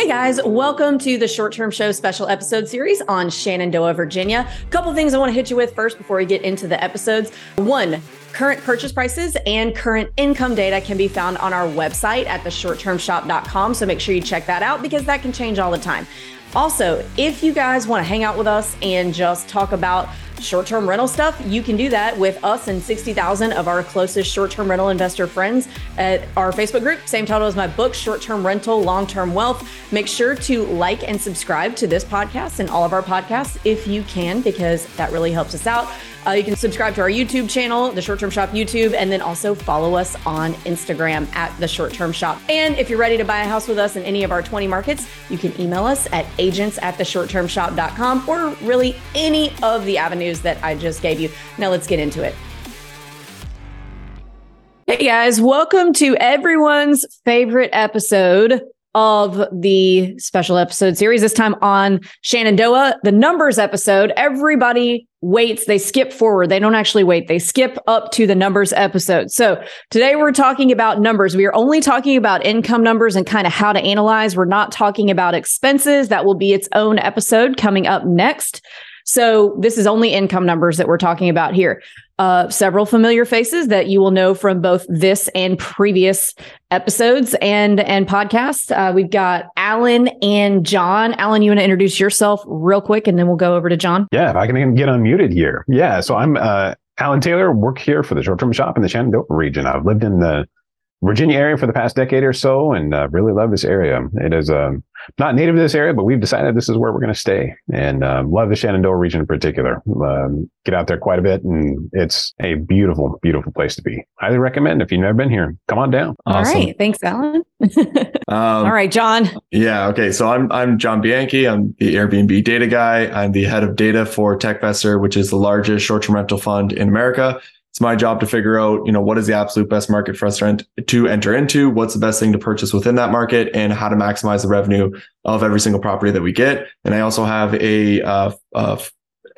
Hey guys, welcome to the Short Term Show special episode series on Shenandoah, Virginia. A couple things I want to hit you with first before we get into the episodes. One, current purchase prices and current income data can be found on our website at theshorttermshop.com. So make sure you check that out because that can change all the time. Also, if you guys want to hang out with us and just talk about short term rental stuff, you can do that with us and 60,000 of our closest short term rental investor friends at our Facebook group. Same title as my book, Short Term Rental, Long Term Wealth. Make sure to like and subscribe to this podcast and all of our podcasts if you can, because that really helps us out. Uh, you can subscribe to our YouTube channel, the Short Term Shop YouTube, and then also follow us on Instagram at the Short Term Shop. And if you're ready to buy a house with us in any of our 20 markets, you can email us at agents at the shorttermshop.com or really any of the avenues that I just gave you. Now let's get into it. Hey guys, welcome to everyone's favorite episode of the special episode series, this time on Shenandoah, the numbers episode. Everybody waits, they skip forward. They don't actually wait, they skip up to the numbers episode. So today we're talking about numbers. We are only talking about income numbers and kind of how to analyze. We're not talking about expenses. That will be its own episode coming up next. So this is only income numbers that we're talking about here. Uh, several familiar faces that you will know from both this and previous episodes and and podcasts. Uh, we've got Alan and John. Alan, you want to introduce yourself real quick, and then we'll go over to John. Yeah, if I can get unmuted here. Yeah, so I'm uh, Alan Taylor. Work here for the short term shop in the Shenandoah region. I've lived in the Virginia area for the past decade or so, and uh, really love this area. It is um, not native to this area, but we've decided this is where we're going to stay, and um, love the Shenandoah region in particular. Um, get out there quite a bit, and it's a beautiful, beautiful place to be. Highly recommend if you've never been here, come on down. Awesome. All right, thanks, Alan. um, All right, John. Yeah, okay. So I'm I'm John Bianchi. I'm the Airbnb data guy. I'm the head of data for TechVestor, which is the largest short-term rental fund in America it's my job to figure out, you know, what is the absolute best market for us to, ent- to enter into, what's the best thing to purchase within that market, and how to maximize the revenue of every single property that we get. And I also have a, uh, uh,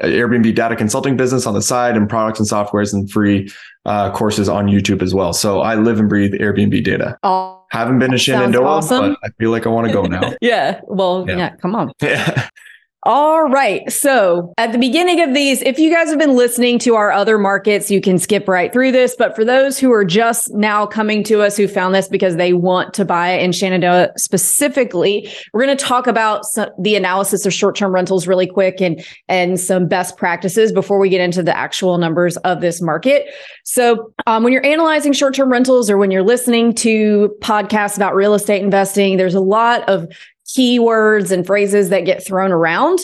Airbnb data consulting business on the side and products and softwares and free uh, courses on YouTube as well. So I live and breathe Airbnb data. Oh, Haven't been to Shenandoah, awesome. but I feel like I want to go now. yeah. Well, yeah. yeah come on. Yeah. All right. So at the beginning of these, if you guys have been listening to our other markets, you can skip right through this. But for those who are just now coming to us who found this because they want to buy in Shenandoah specifically, we're going to talk about some, the analysis of short-term rentals really quick and, and some best practices before we get into the actual numbers of this market. So um, when you're analyzing short-term rentals or when you're listening to podcasts about real estate investing, there's a lot of keywords and phrases that get thrown around.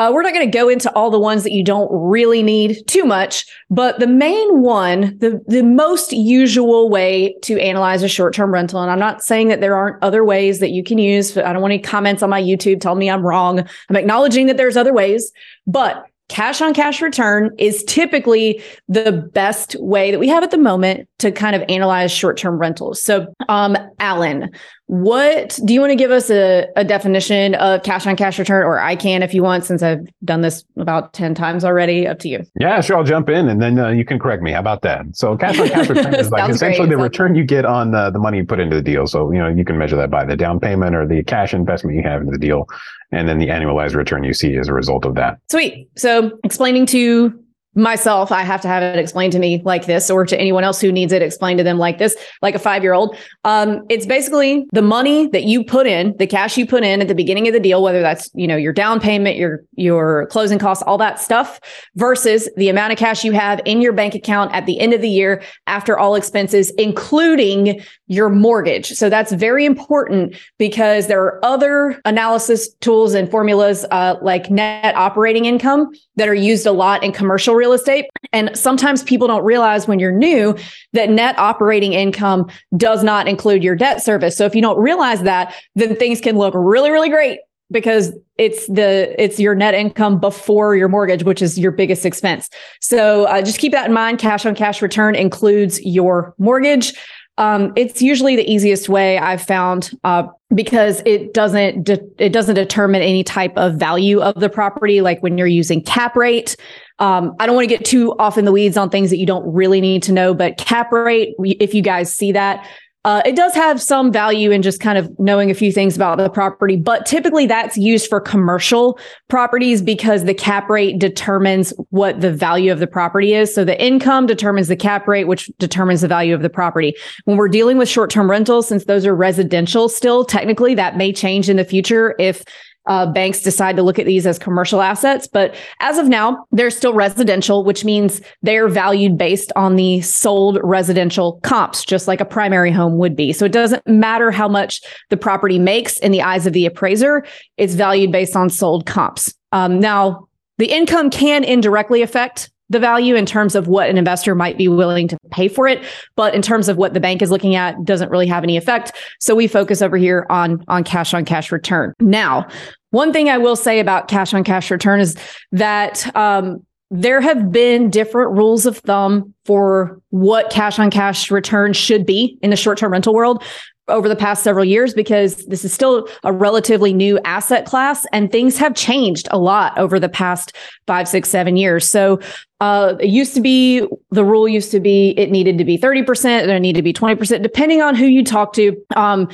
Uh, we're not going to go into all the ones that you don't really need too much, but the main one, the, the most usual way to analyze a short term rental, and I'm not saying that there aren't other ways that you can use. I don't want any comments on my YouTube telling me I'm wrong. I'm acknowledging that there's other ways, but cash on cash return is typically the best way that we have at the moment to kind of analyze short term rentals. So, um, Alan, what do you want to give us a, a definition of cash on cash return? Or I can if you want, since I've done this about 10 times already. Up to you. Yeah, sure. I'll jump in and then uh, you can correct me. How about that? So, cash on cash return is like essentially great. the return you get on uh, the money you put into the deal. So, you know, you can measure that by the down payment or the cash investment you have in the deal. And then the annualized return you see as a result of that. Sweet. So, explaining to myself, I have to have it explained to me like this, or to anyone else who needs it explained to them like this, like a five year old. Um, it's basically the money that you put in, the cash you put in at the beginning of the deal, whether that's you know your down payment, your your closing costs, all that stuff, versus the amount of cash you have in your bank account at the end of the year after all expenses, including your mortgage. So that's very important because there are other analysis tools and formulas uh, like net operating income that are used a lot in commercial real estate. And sometimes people don't realize when you're new that net operating income does not include your debt service. So if you don't realize that, then things can look really, really great because it's the it's your net income before your mortgage which is your biggest expense so uh, just keep that in mind cash on cash return includes your mortgage um, it's usually the easiest way I've found uh, because it doesn't de- it doesn't determine any type of value of the property. Like when you're using cap rate, um, I don't want to get too off in the weeds on things that you don't really need to know. But cap rate, if you guys see that, Uh, it does have some value in just kind of knowing a few things about the property, but typically that's used for commercial properties because the cap rate determines what the value of the property is. So the income determines the cap rate, which determines the value of the property. When we're dealing with short term rentals, since those are residential still, technically that may change in the future if uh, banks decide to look at these as commercial assets. But as of now, they're still residential, which means they're valued based on the sold residential comps, just like a primary home would be. So it doesn't matter how much the property makes in the eyes of the appraiser, it's valued based on sold comps. Um, now, the income can indirectly affect the value in terms of what an investor might be willing to pay for it. But in terms of what the bank is looking at doesn't really have any effect. So we focus over here on on cash on cash return. Now one thing i will say about cash on cash return is that um, there have been different rules of thumb for what cash on cash return should be in the short term rental world over the past several years because this is still a relatively new asset class and things have changed a lot over the past five, six, seven years. So uh, it used to be the rule used to be it needed to be 30% and it needed to be 20%, depending on who you talk to. Um,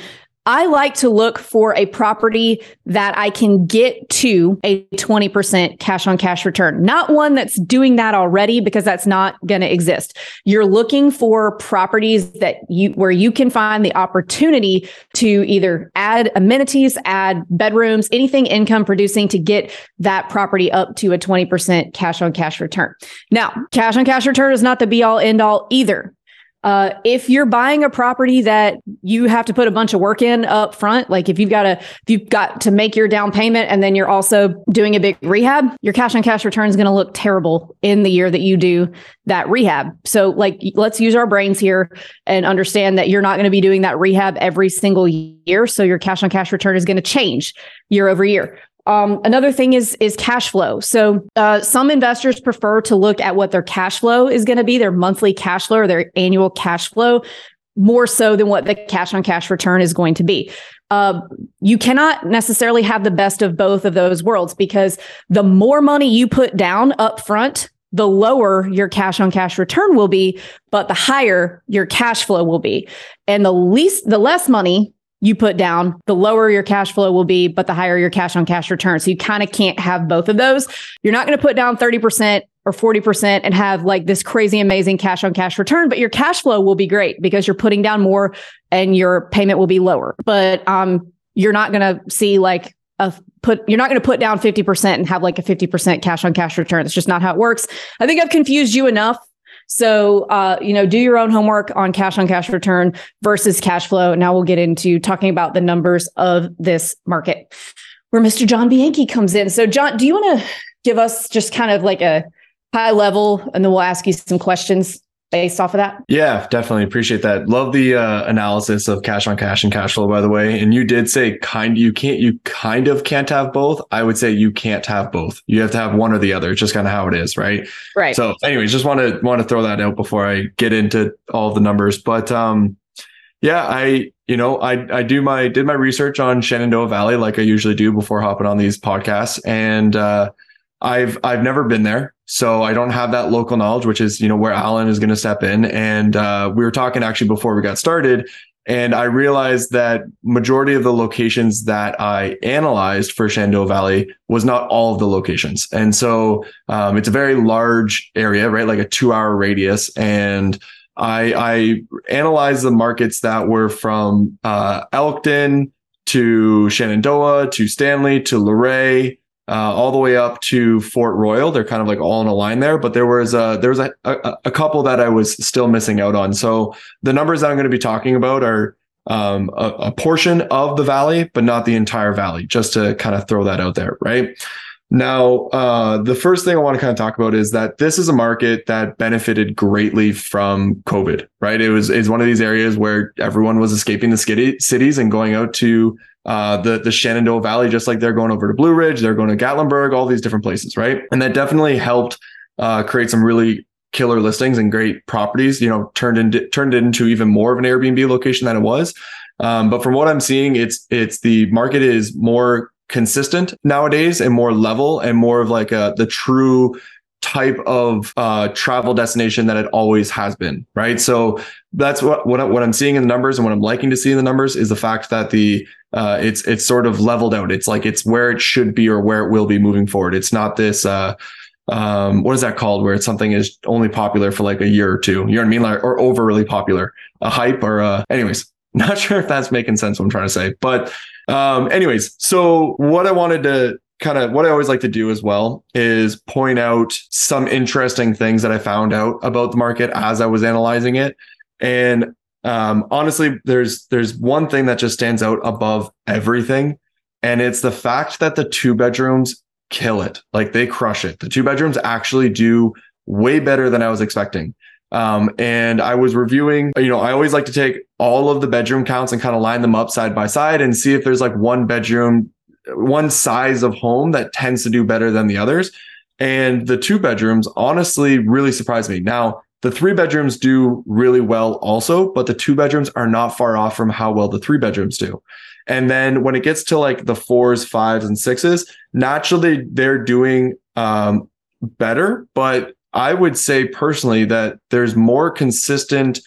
I like to look for a property that I can get to a 20% cash on cash return, not one that's doing that already because that's not going to exist. You're looking for properties that you, where you can find the opportunity to either add amenities, add bedrooms, anything income producing to get that property up to a 20% cash on cash return. Now, cash on cash return is not the be all end all either. Uh, if you're buying a property that you have to put a bunch of work in up front, like if you've got to if you've got to make your down payment and then you're also doing a big rehab, your cash on cash return is going to look terrible in the year that you do that rehab. So like let's use our brains here and understand that you're not going to be doing that rehab every single year. So your cash on cash return is going to change year over year. Um, another thing is is cash flow. So uh, some investors prefer to look at what their cash flow is going to be, their monthly cash flow or their annual cash flow, more so than what the cash on cash return is going to be. Uh, you cannot necessarily have the best of both of those worlds because the more money you put down up front, the lower your cash on cash return will be, but the higher your cash flow will be. And the least, the less money you put down, the lower your cash flow will be, but the higher your cash on cash return. So you kind of can't have both of those. You're not going to put down 30% or 40% and have like this crazy amazing cash on cash return, but your cash flow will be great because you're putting down more and your payment will be lower. But um you're not going to see like a put you're not going to put down 50% and have like a 50% cash on cash return. It's just not how it works. I think I've confused you enough so, uh, you know, do your own homework on cash on cash return versus cash flow. Now we'll get into talking about the numbers of this market where Mr. John Bianchi comes in. So, John, do you want to give us just kind of like a high level and then we'll ask you some questions based off of that? Yeah, definitely appreciate that. Love the uh, analysis of cash on cash and cash flow, by the way. And you did say kind you can't you kind of can't have both. I would say you can't have both. You have to have one or the other. It's just kind of how it is, right? Right. So, anyways, just want to want to throw that out before I get into all the numbers. But um, yeah, I you know I I do my did my research on Shenandoah Valley like I usually do before hopping on these podcasts, and uh, I've I've never been there. So I don't have that local knowledge, which is, you know, where Alan is going to step in. And uh, we were talking actually before we got started. And I realized that majority of the locations that I analyzed for Shenandoah Valley was not all of the locations. And so um, it's a very large area, right? Like a two hour radius. And I, I analyzed the markets that were from uh, Elkton to Shenandoah to Stanley to Luray uh, all the way up to Front Royal. They're kind of like all in a line there, but there was a, there was a, a, a couple that I was still missing out on. So the numbers that I'm going to be talking about are um, a, a, portion of the valley, but not the entire valley. Just to kind of throw that out there, right? Now, uh, the first thing I want to kind of talk about is that this is a market that benefited greatly from COVID, right? It was is one of these areas where everyone was escaping the skitty, cities and going out to uh, the the Shenandoah Valley, just like they're going over to Blue Ridge, they're going to Gatlinburg, all these different places, right? And that definitely helped uh, create some really killer listings and great properties. You know, turned into turned it into even more of an Airbnb location than it was. Um, but from what I'm seeing, it's it's the market is more consistent nowadays and more level and more of like a the true type of uh, travel destination that it always has been, right? So that's what what, what I'm seeing in the numbers and what I'm liking to see in the numbers is the fact that the uh, it's it's sort of leveled out. It's like it's where it should be or where it will be moving forward. It's not this uh, um, what is that called where it's something is only popular for like a year or two. You know what I mean? Like or overly popular, a hype or uh, anyways. Not sure if that's making sense what I'm trying to say, but um, anyways. So what I wanted to kind of what I always like to do as well is point out some interesting things that I found out about the market as I was analyzing it. And um, honestly, there's there's one thing that just stands out above everything, and it's the fact that the two bedrooms kill it. Like they crush it. The two bedrooms actually do way better than I was expecting. Um, and I was reviewing, you know, I always like to take all of the bedroom counts and kind of line them up side by side and see if there's like one bedroom, one size of home that tends to do better than the others. And the two bedrooms honestly really surprised me. Now, the three bedrooms do really well also, but the two bedrooms are not far off from how well the three bedrooms do. And then when it gets to like the fours, fives, and sixes, naturally they're doing um, better. But I would say personally that there's more consistent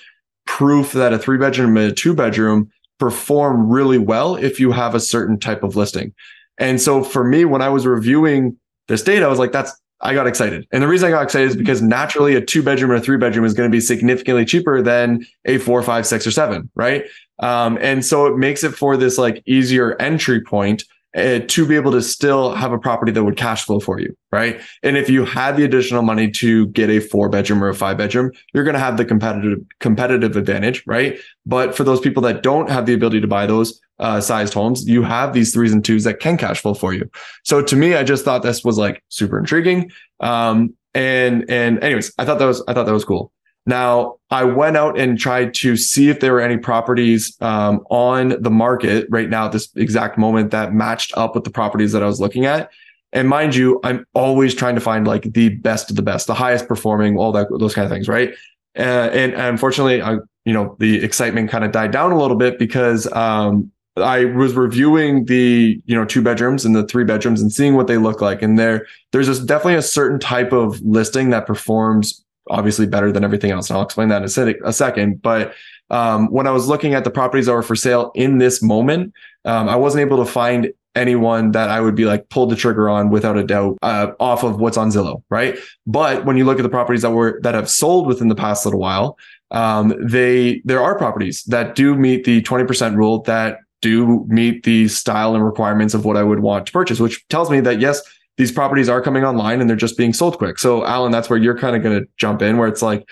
proof that a three bedroom and a two bedroom perform really well if you have a certain type of listing. And so for me, when I was reviewing this data, I was like, that's I got excited. And the reason I got excited is because naturally a two bedroom or a three bedroom is going to be significantly cheaper than a four, five, six, or seven, right? Um, and so it makes it for this like easier entry point uh, to be able to still have a property that would cash flow for you, right? And if you had the additional money to get a four bedroom or a five bedroom, you're going to have the competitive competitive advantage, right? But for those people that don't have the ability to buy those uh, sized homes, you have these threes and twos that can cash flow for you. So to me, I just thought this was like super intriguing. Um, and and anyways, I thought that was I thought that was cool. Now, I went out and tried to see if there were any properties um, on the market right now at this exact moment that matched up with the properties that I was looking at. And mind you, I'm always trying to find like the best of the best, the highest performing, all that, those kind of things, right? Uh, and, and, unfortunately, I, you know, the excitement kind of died down a little bit because um, I was reviewing the, you know, two bedrooms and the three bedrooms and seeing what they look like. And there, there's a, definitely a certain type of listing that performs obviously better than everything else. And I'll explain that in a, se- a second. But um, when I was looking at the properties that were for sale in this moment, um, I wasn't able to find anyone that I would be like pulled the trigger on without a doubt uh, off of what's on Zillow, right? But when you look at the properties that were that have sold within the past little while, um, they there are properties that do meet the 20% rule that do meet the style and requirements of what I would want to purchase, which tells me that yes, these properties are coming online and they're just being sold quick. So Alan, that's where you're kind of going to jump in, where it's like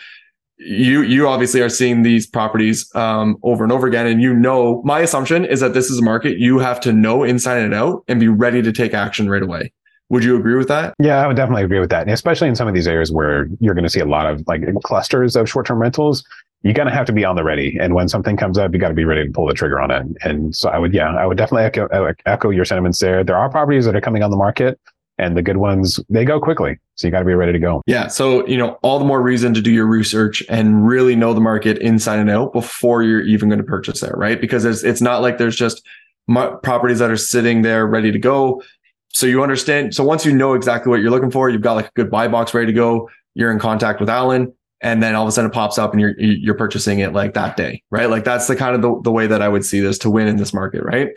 you you obviously are seeing these properties um, over and over again, and you know my assumption is that this is a market you have to know inside and out and be ready to take action right away. Would you agree with that? Yeah, I would definitely agree with that, and especially in some of these areas where you're going to see a lot of like clusters of short-term rentals. You're going to have to be on the ready, and when something comes up, you got to be ready to pull the trigger on it. And so, I would, yeah, I would definitely echo, echo your sentiments there. There are properties that are coming on the market and the good ones they go quickly. So you got to be ready to go. Yeah so you know all the more reason to do your research and really know the market inside and out before you're even going to purchase there right? Because it's, it's not like there's just properties that are sitting there ready to go. So you understand so once you know exactly what you're looking for you've got like a good buy box ready to go you're in contact with alan and then all of a sudden it pops up and you're you're purchasing it like that day right? Like that's the kind of the, the way that i would see this to win in this market right?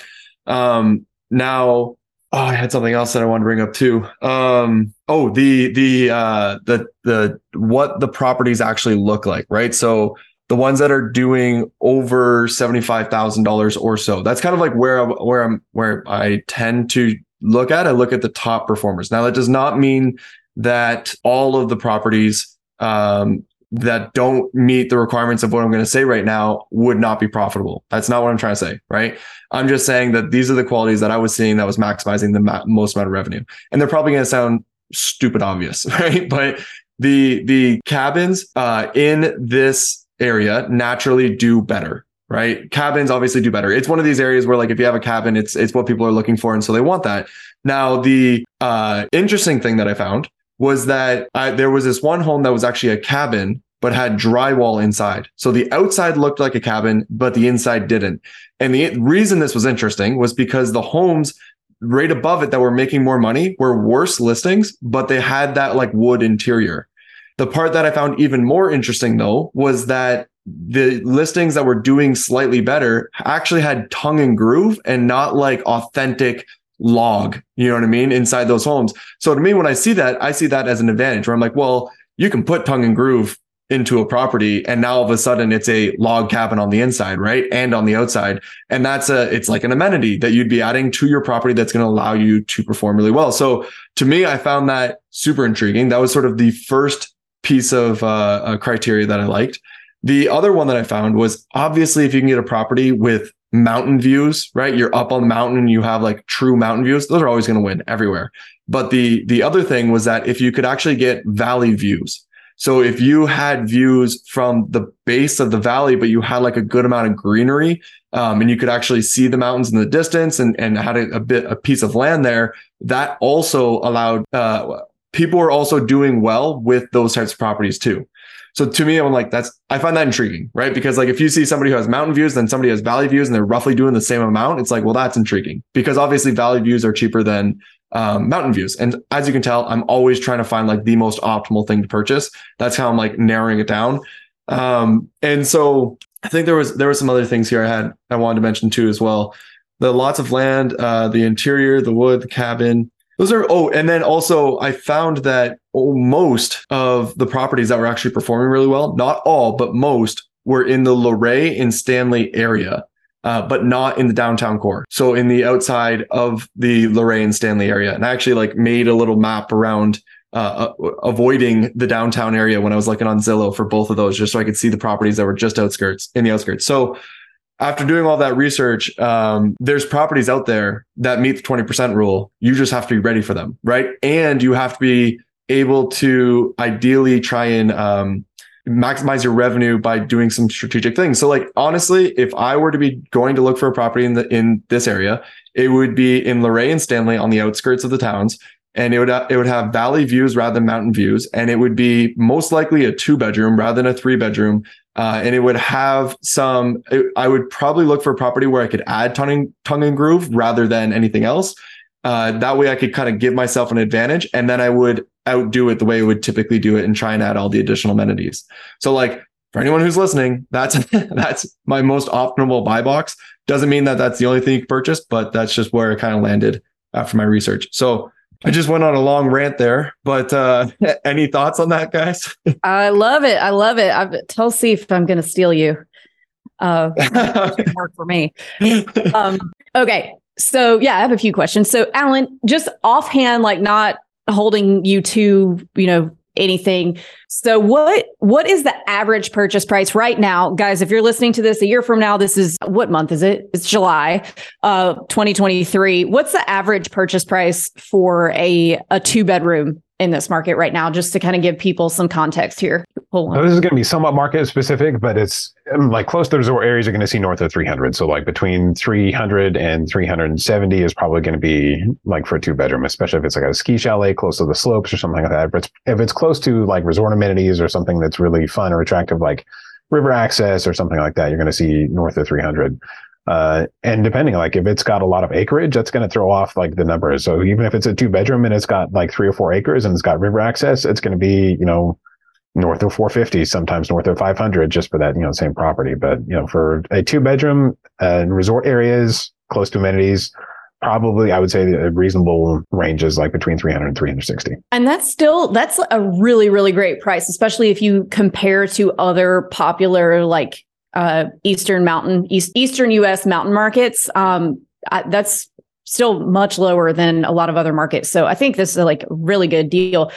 Um now Oh, I had something else that I wanted to bring up too. Um, oh, the the uh, the the what the properties actually look like, right? So the ones that are doing over seventy five thousand dollars or so. That's kind of like where I, where I'm where I tend to look at. I look at the top performers. Now that does not mean that all of the properties um, that don't meet the requirements of what I'm going to say right now would not be profitable. That's not what I'm trying to say, right? I'm just saying that these are the qualities that I was seeing that was maximizing the ma- most amount of revenue. And they're probably going to sound stupid obvious, right? But the the cabins uh, in this area naturally do better, right? Cabins obviously do better. It's one of these areas where like if you have a cabin, it's it's what people are looking for, and so they want that. Now the uh, interesting thing that I found was that I, there was this one home that was actually a cabin but had drywall inside. So the outside looked like a cabin, but the inside didn't. And the reason this was interesting was because the homes right above it that were making more money were worse listings, but they had that like wood interior. The part that I found even more interesting though was that the listings that were doing slightly better actually had tongue and groove and not like authentic log, you know what I mean, inside those homes. So to me, when I see that, I see that as an advantage where I'm like, well, you can put tongue and groove into a property and now all of a sudden it's a log cabin on the inside right? And on the outside. And that's a it's like an amenity that you'd be adding to your property that's going to allow you to perform really well. So to me i found that super intriguing. That was sort of the first piece of uh, criteria that i liked. The other one that i found was obviously if you can get a property with mountain views right? You're up on the mountain you have like true mountain views. Those are always going to win everywhere. But the the other thing was that if you could actually get valley views so if you had views from the base of the valley, but you had like a good amount of greenery, um, and you could actually see the mountains in the distance and, and had a, a bit, a piece of land there, that also allowed, uh, people were also doing well with those types of properties too. So to me, I'm like, that's, I find that intriguing, right? Because like if you see somebody who has mountain views, then somebody has valley views and they're roughly doing the same amount, it's like, well, that's intriguing because obviously valley views are cheaper than um, mountain views. And as you can tell, I'm always trying to find like the most optimal thing to purchase. That's how I'm like narrowing it down. Um, and so I think there was there were some other things here I had I wanted to mention too as well. The lots of land, uh, the interior, the wood, the cabin. Those are oh, and then also I found that oh, most of the properties that were actually performing really well, not all, but most were in the Luray and Stanley area uh, but not in the downtown core. So in the outside of the Luray and Stanley area. And I actually like made a little map around uh, uh, avoiding the downtown area when I was looking on Zillow for both of those, just so I could see the properties that were just outskirts in the outskirts. So after doing all that research, um, there's properties out there that meet the 20% rule. You just have to be ready for them, right? And you have to be able to ideally try and um, maximize your revenue by doing some strategic things. So like honestly, if I were to be going to look for a property in the in this area, it would be in Luray and Stanley on the outskirts of the towns. And it would it would have valley views rather than mountain views, and it would be most likely a two bedroom rather than a three bedroom. Uh, and it would have some. It, I would probably look for a property where I could add tongue and, tongue and groove rather than anything else. Uh, that way, I could kind of give myself an advantage, and then I would outdo it the way it would typically do it and try and add all the additional amenities. So like for anyone who's listening, that's that's my most optimal buy box. Doesn't mean that that's the only thing you can purchase, but that's just where I kind of landed after my research. So I just went on a long rant there, but uh, any thoughts on that, guys? I love it. I love it. I've, tell Steve I'm going to steal you. Uh, work for me. Um, okay, so yeah, I have a few questions. So Alan, just offhand, like not holding you to, you know, anything. So what what is the average purchase price right now? Guys, if you're listening to this a year from now, this is what month is it? It's July uh 2023. What's the average purchase price for a a two bedroom in this market right now, just to kind of give people some context here. On. this is going to be somewhat market specific, but it's um, like close to resort areas are going to see north of 300. So like between 300 and 370 is probably going to be like for a two bedroom, especially if it's like a ski chalet close to the slopes or something like that. But if it's close to like resort amenities or something that's really fun or attractive, like river access or something like that, you're going to see north of 300. Uh, and depending, like if it's got a lot of acreage, that's going to throw off like the numbers. So even if it's a two bedroom and it's got like three or four acres and it's got river access, it's going to be, you know, north of 450, sometimes north of 500 just for that, you know, same property. But, you know, for a two bedroom uh, resort areas, close to amenities, probably I would say the reasonable range is like between 300 and 360. And that's still that's a really really great price, especially if you compare to other popular like uh, Eastern mountain, East, Eastern US mountain markets. Um, I, that's still much lower than a lot of other markets. So I think this is a like really good deal.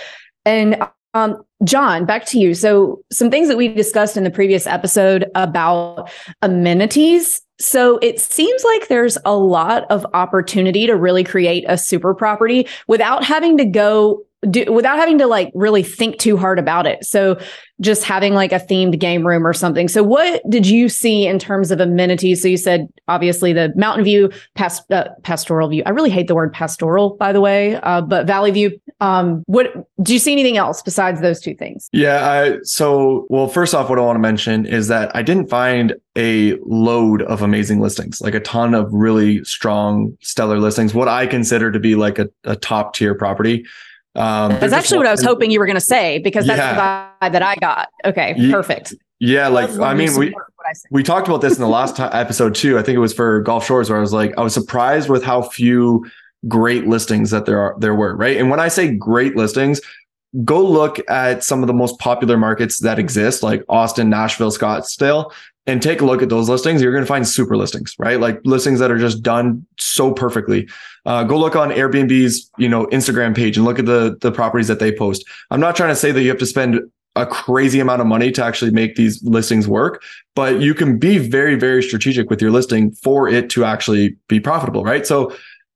And um, John, back to you. So some things that we discussed in the previous episode about amenities. So it seems like there's a lot of opportunity to really create a super property without having to go do, without having to like really think too hard about it. So just having like a themed game room or something. So what did you see in terms of amenities? So you said obviously the Mountain View past, uh, pastoral view. I really hate the word pastoral, by the way, uh, but Valley View. Um, what do you see anything else besides those two things? Yeah. I, so, well, first off, what I want to mention is that I didn't find a load of amazing listings, like a ton of really strong, stellar listings. What I consider to be like a, a top tier property. Um, that's actually what I was hoping you were going to say because that's yeah. the vibe that I got. Okay, perfect. Yeah, like I mean, we we talked about this in the last t- episode too. I think it was for Gulf Shores where I was like, I was surprised with how few great listings that there are there were. Right, and when I say great listings, go look at some of the most popular markets that exist, like Austin, Nashville, Scottsdale, and take a look at those listings. You're going to find super listings, right? Like listings that are just done so perfectly. Uh, go look on Airbnb's, you know, Instagram page and look at the the properties that they post. I'm not trying to say that you have to spend a crazy amount of money to actually make these listings work, but you can be very, very strategic with your listing for it to actually be profitable, right? So,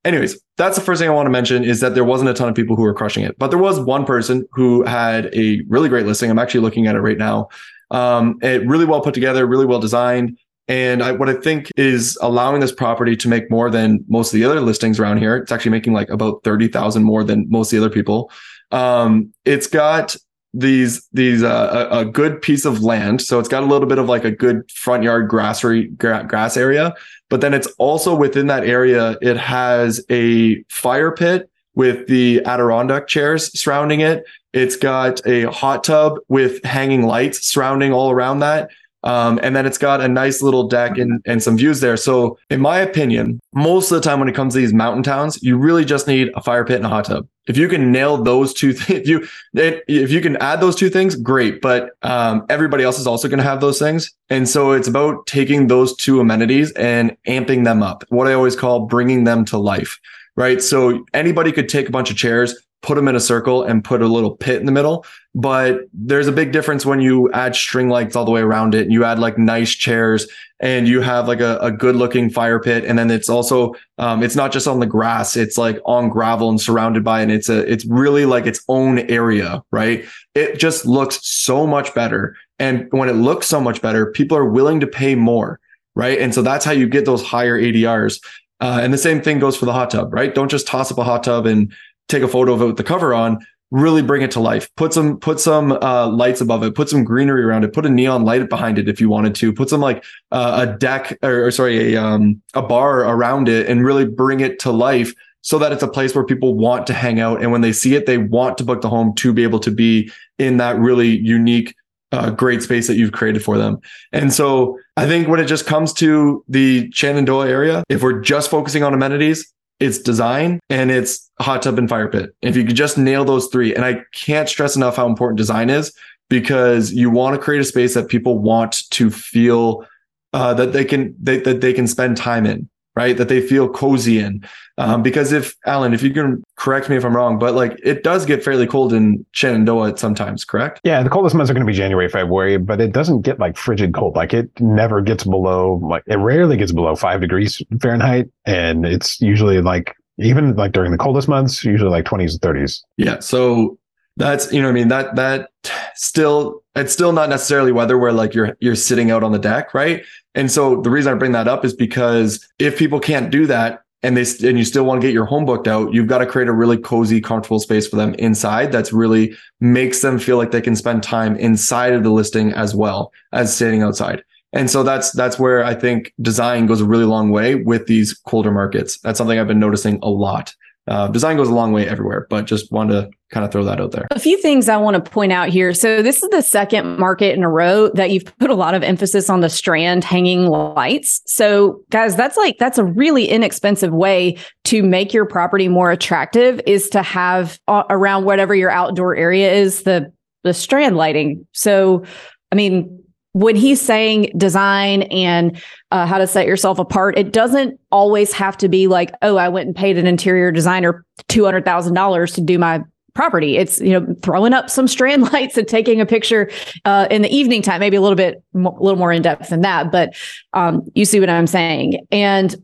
anyways, that's the first thing I want to mention is that there wasn't a ton of people who were crushing it, but there was one person who had a really great listing. I'm actually looking at it right now. Um, it really well put together, really well designed. And I, what I think is allowing this property to make more than most of the other listings around here. It's actually making like about 30,000 more than most of the other people. Um, it's got these, these, uh, a, a, good piece of land. So it's got a little bit of like a good front yard grassery, gra- grass area, but then it's also within that area, it has a fire pit with the Adirondack chairs surrounding it. It's got a hot tub with hanging lights surrounding all around that. Um, and then it's got a nice little deck and, and some views there. So, in my opinion, most of the time when it comes to these mountain towns, you really just need a fire pit and a hot tub. If you can nail those two things, if you if you can add those two things, great. But um, everybody else is also going to have those things, and so it's about taking those two amenities and amping them up. What I always call bringing them to life right? So anybody could take a bunch of chairs, put them in a circle and put a little pit in the middle. But there's a big difference when you add string lights all the way around it and you add like nice chairs and you have like a, a good looking fire pit. And then it's also, um, it's not just on the grass, it's like on gravel and surrounded by, and it's a, it's really like its own area, right? It just looks so much better. And when it looks so much better, people are willing to pay more. Right. And so that's how you get those higher ADRs. Uh, and the same thing goes for the hot tub, right? Don't just toss up a hot tub and take a photo of it with the cover on. Really bring it to life. Put some put some uh, lights above it. Put some greenery around it. Put a neon light behind it if you wanted to. Put some like uh, a deck or, or sorry a um, a bar around it and really bring it to life so that it's a place where people want to hang out and when they see it they want to book the home to be able to be in that really unique uh, great space that you've created for them. And so I think when it just comes to the Shenandoah area, if we're just focusing on amenities, it's design and it's hot tub and fire pit. If you could just nail those three, and I can't stress enough how important design is because you want to create a space that people want to feel uh, that they can they, that they can spend time in right? That they feel cozy in. Um, because if Alan, if you can correct me if I'm wrong, but like it does get fairly cold in Shenandoah sometimes, correct? Yeah, the coldest months are going to be January, February, but it doesn't get like frigid cold. Like it never gets below like it rarely gets below five degrees Fahrenheit, and it's usually like even like during the coldest months, usually like 20s and 30s. Yeah, so that's you know I mean that that still it's still not necessarily weather where like you're you're sitting out on the deck, right? And so the reason I bring that up is because if people can't do that and they and you still want to get your home booked out, you've got to create a really cozy, comfortable space for them inside that's really makes them feel like they can spend time inside of the listing as well as standing outside. And so that's that's where I think design goes a really long way with these colder markets. That's something I've been noticing a lot. Uh, design goes a long way everywhere, but just wanted to kind of throw that out there. A few things I want to point out here. So this is the second market in a row that you've put a lot of emphasis on the strand hanging lights. So guys, that's like that's a really inexpensive way to make your property more attractive is to have uh, around whatever your outdoor area is the the strand lighting. So I mean, when he's saying design and uh, how to set yourself apart, it doesn't always have to be like, oh, I went and paid an interior designer two hundred thousand dollars to do my property. It's you know throwing up some strand lights and taking a picture uh, in the evening time, maybe a little bit, a little more in depth than that. But um, you see what I'm saying, and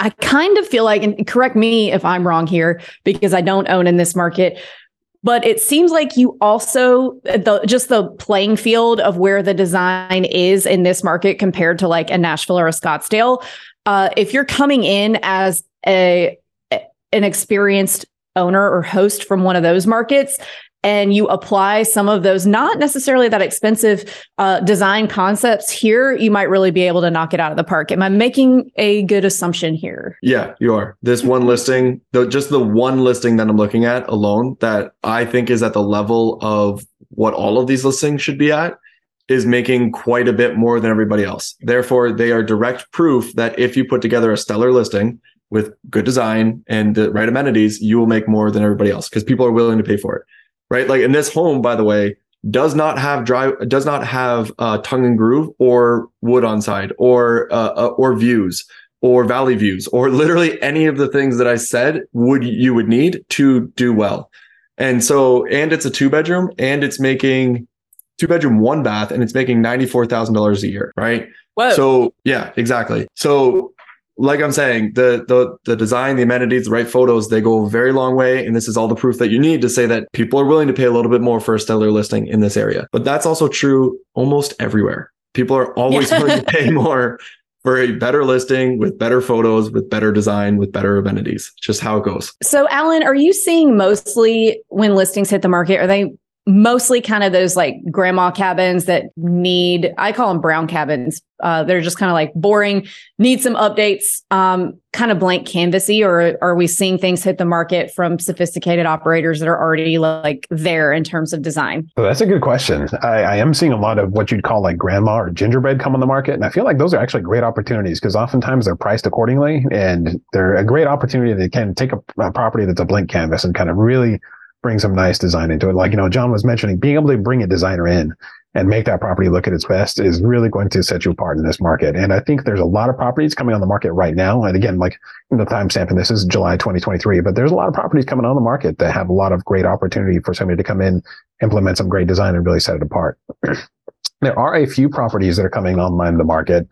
I kind of feel like, and correct me if I'm wrong here, because I don't own in this market but it seems like you also the just the playing field of where the design is in this market compared to like a Nashville or a Scottsdale. Uh, if you're coming in as a an experienced owner or host from one of those markets and you apply some of those not necessarily that expensive uh, design concepts here you might really be able to knock it out of the park. Am i making a good assumption here? Yeah you are. This one listing the, just the one listing that i'm looking at alone that i think is at the level of what all of these listings should be at is making quite a bit more than everybody else. Therefore they are direct proof that if you put together a stellar listing with good design and the right amenities you will make more than everybody else because people are willing to pay for it right? Like in this home, by the way, does not have drive, does not have uh, tongue and groove or wood on side or uh, uh, or views or valley views or literally any of the things that I said would you would need to do well. And so, and it's a two bedroom and it's making two bedroom, one bath, and it's making $94,000 a year, right? Whoa. So yeah, exactly. So like I'm saying, the the the design, the amenities, the right photos, they go a very long way. And this is all the proof that you need to say that people are willing to pay a little bit more for a stellar listing in this area. But that's also true almost everywhere. People are always willing to pay more for a better listing with better photos, with better design, with better amenities. Just how it goes. So, Alan, are you seeing mostly when listings hit the market, are they mostly kind of those like grandma cabins that need i call them brown cabins uh, they're just kind of like boring need some updates um, kind of blank canvassy or are we seeing things hit the market from sophisticated operators that are already like there in terms of design? So that's a good question. I, I am seeing a lot of what you'd call like grandma or gingerbread come on the market and i feel like those are actually great opportunities because oftentimes they're priced accordingly and they're a great opportunity to can take a, a property that's a blank canvas and kind of really bring some nice design into it. Like, you know, John was mentioning being able to bring a designer in and make that property look at its best is really going to set you apart in this market. And I think there's a lot of properties coming on the market right now. And again, like the timestamp in this is July 2023, but there's a lot of properties coming on the market that have a lot of great opportunity for somebody to come in, implement some great design and really set it apart. there are a few properties that are coming online in the market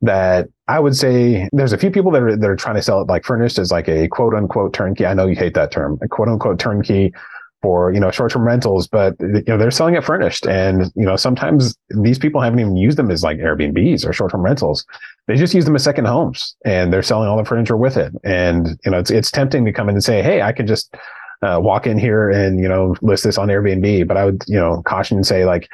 that I would say there's a few people that are that are trying to sell it like furnished as like a quote unquote turnkey. I know you hate that term, a quote unquote turnkey for you know short term rentals, but you know they're selling it furnished, and you know sometimes these people haven't even used them as like Airbnbs or short term rentals. They just use them as second homes, and they're selling all the furniture with it. And you know it's it's tempting to come in and say, hey, I can just uh, walk in here and you know list this on Airbnb, but I would you know caution and say like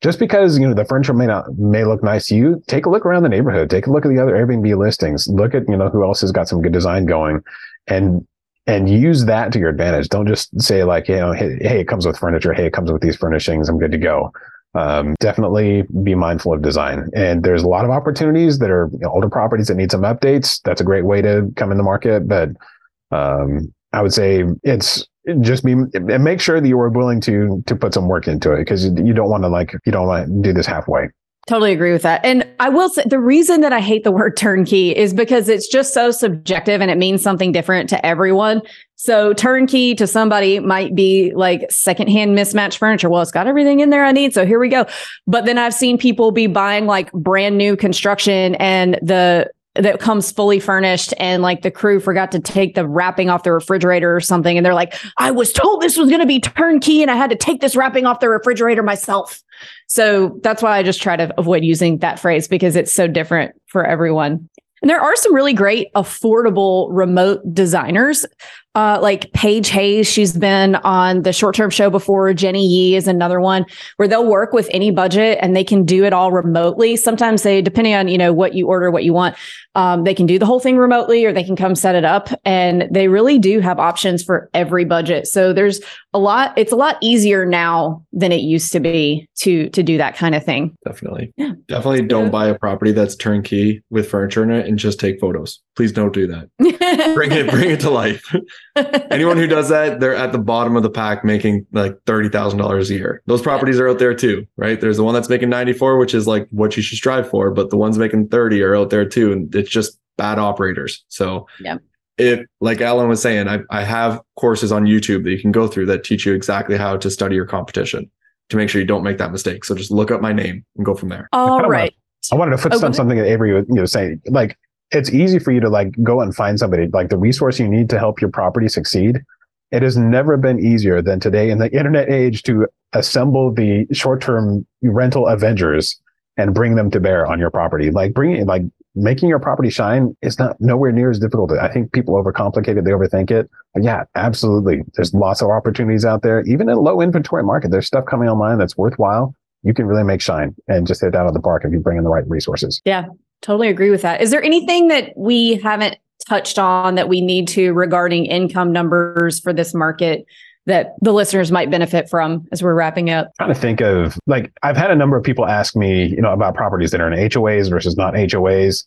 just because you know the furniture may not may look nice to you, take a look around the neighborhood. Take a look at the other Airbnb listings. Look at you know who else has got some good design going, and and use that to your advantage. Don't just say like you know hey, hey it comes with furniture. Hey it comes with these furnishings. I'm good to go. Um, definitely be mindful of design. And there's a lot of opportunities that are you know, older properties that need some updates. That's a great way to come in the market, but um, I would say it's just be and make sure that you are willing to to put some work into it because you don't want to like you don't want to do this halfway. Totally agree with that. And I will say the reason that I hate the word turnkey is because it's just so subjective and it means something different to everyone. So turnkey to somebody might be like secondhand mismatched furniture. Well, it's got everything in there I need. So here we go. But then I've seen people be buying like brand new construction and the that comes fully furnished and like the crew forgot to take the wrapping off the refrigerator or something and they're like i was told this was going to be turnkey and i had to take this wrapping off the refrigerator myself. So that's why i just try to avoid using that phrase because it's so different for everyone. And there are some really great affordable remote designers uh, like Paige Hayes. She's been on the short term show before. Jenny Yee is another one where they'll work with any budget and they can do it all remotely. Sometimes they, depending on, you know, what you order, what you want, um, they can do the whole thing remotely or they can come set it up. And they really do have options for every budget. So there's a lot, it's a lot easier now than it used to be to, to do that kind of thing. Definitely. Yeah. Definitely don't yeah. buy a property that's turnkey with furniture in it and just take photos. Please don't do that. bring it, bring it to life. Anyone who does that, they're at the bottom of the pack making like $30,000 a year. Those properties yeah. are out there too, right? There's the one that's making 94, which is like what you should strive for, but the ones making 30 are out there too. And it's just bad operators. So yeah. if like Alan was saying, I, I have courses on YouTube that you can go through that teach you exactly how to study your competition to make sure you don't make that mistake. So just look up my name and go from there. All right. I wanted to footstep oh, something that Avery was you know saying. Like it's easy for you to like go and find somebody like the resource you need to help your property succeed it has never been easier than today in the internet age to assemble the short-term rental avengers and bring them to bear on your property. Like bringing, like making your property shine is not nowhere near as difficult. I think people overcomplicate it. They overthink it. But yeah, absolutely. There's lots of opportunities out there. Even in a low inventory market, there's stuff coming online that's worthwhile. You can really make shine and just hit it out of the park if you bring in the right resources. Yeah, totally agree with that. Is there anything that we haven't touched on that we need to regarding income numbers for this market that the listeners might benefit from as we're wrapping up? trying to think of like I've had a number of people ask me, you know, about properties that are in HOAs versus not HOAs.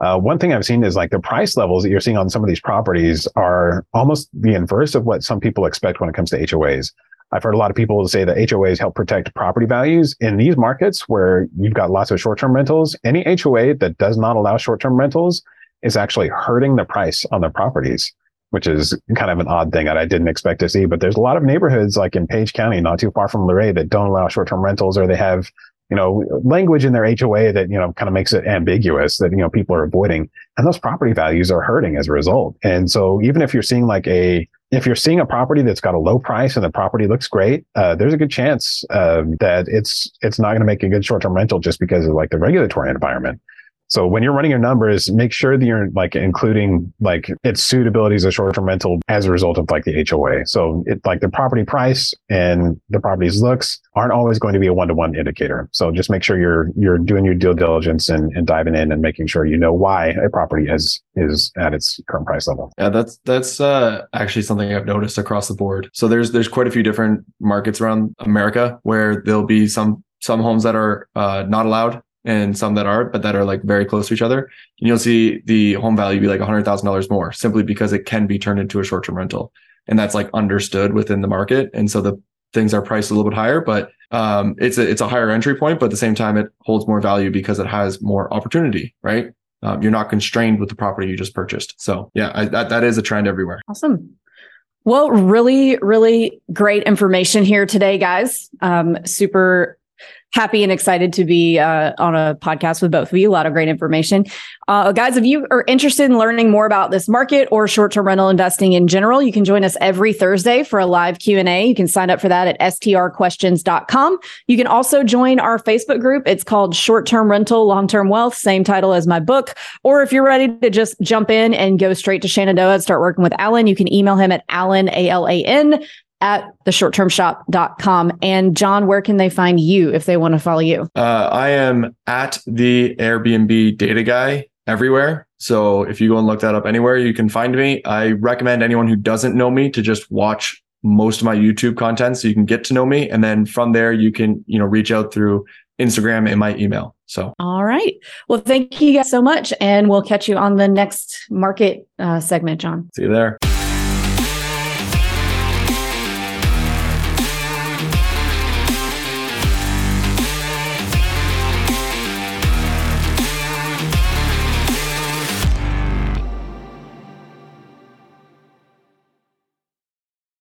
Uh, one thing I've seen is like the price levels that you're seeing on some of these properties are almost the inverse of what some people expect when it comes to HOAs. I've heard a lot of people say that HOAs help protect property values in these markets where you've got lots of short-term rentals. Any HOA that does not allow short-term rentals is actually hurting the price on their properties which is kind of an odd thing that I didn't expect to see. But there's a lot of neighborhoods like in Page County, not too far from Luray, that don't allow short-term rentals, or they have you know language in their HOA that you know kind of makes it ambiguous that you know people are avoiding, and those property values are hurting as a result. And so even if you're seeing like a if you're seeing a property that's got a low price and the property looks great, uh, there's a good chance uh, that it's it's not going to make a good short-term rental just because of like the regulatory environment. So when you're running your numbers, make sure that you're like including like its suitability as a short-term rental as a result of like the HOA. So it like the property price and the property's looks aren't always going to be a one-to-one indicator. So just make sure you're you're doing your due diligence and, and diving in and making sure you know why a property is is at its current price level. Yeah, that's that's uh, actually something I've noticed across the board. So there's there's quite a few different markets around America where there'll be some some homes that are uh, not allowed and some that are, but that are like very close to each other. And you'll see the home value be like $100,000 more simply because it can be turned into a short term rental. And that's like understood within the market. And so the things are priced a little bit higher, but um, it's a, it's a higher entry point, but at the same time, it holds more value because it has more opportunity, right? Um, you're not constrained with the property you just purchased. So yeah, I, that, that is a trend everywhere. Awesome. Well, really, really great information here today, guys. Um, super happy and excited to be uh, on a podcast with both of you. A lot of great information. Uh, guys, if you are interested in learning more about this market or short-term rental investing in general, you can join us every Thursday for a live Q&A. You can sign up for that at strquestions.com. You can also join our Facebook group. It's called Short-Term Rental, Long-Term Wealth, same title as my book. Or if you're ready to just jump in and go straight to Shenandoah and start working with Alan, you can email him at alan, A-L-A-N, at the shorttermshop.com. And John, where can they find you if they want to follow you? Uh, I am at the Airbnb data guy everywhere. So if you go and look that up anywhere, you can find me. I recommend anyone who doesn't know me to just watch most of my YouTube content so you can get to know me. And then from there, you can, you know, reach out through Instagram and my email. So, all right. Well, thank you guys so much. And we'll catch you on the next market uh, segment, John. See you there.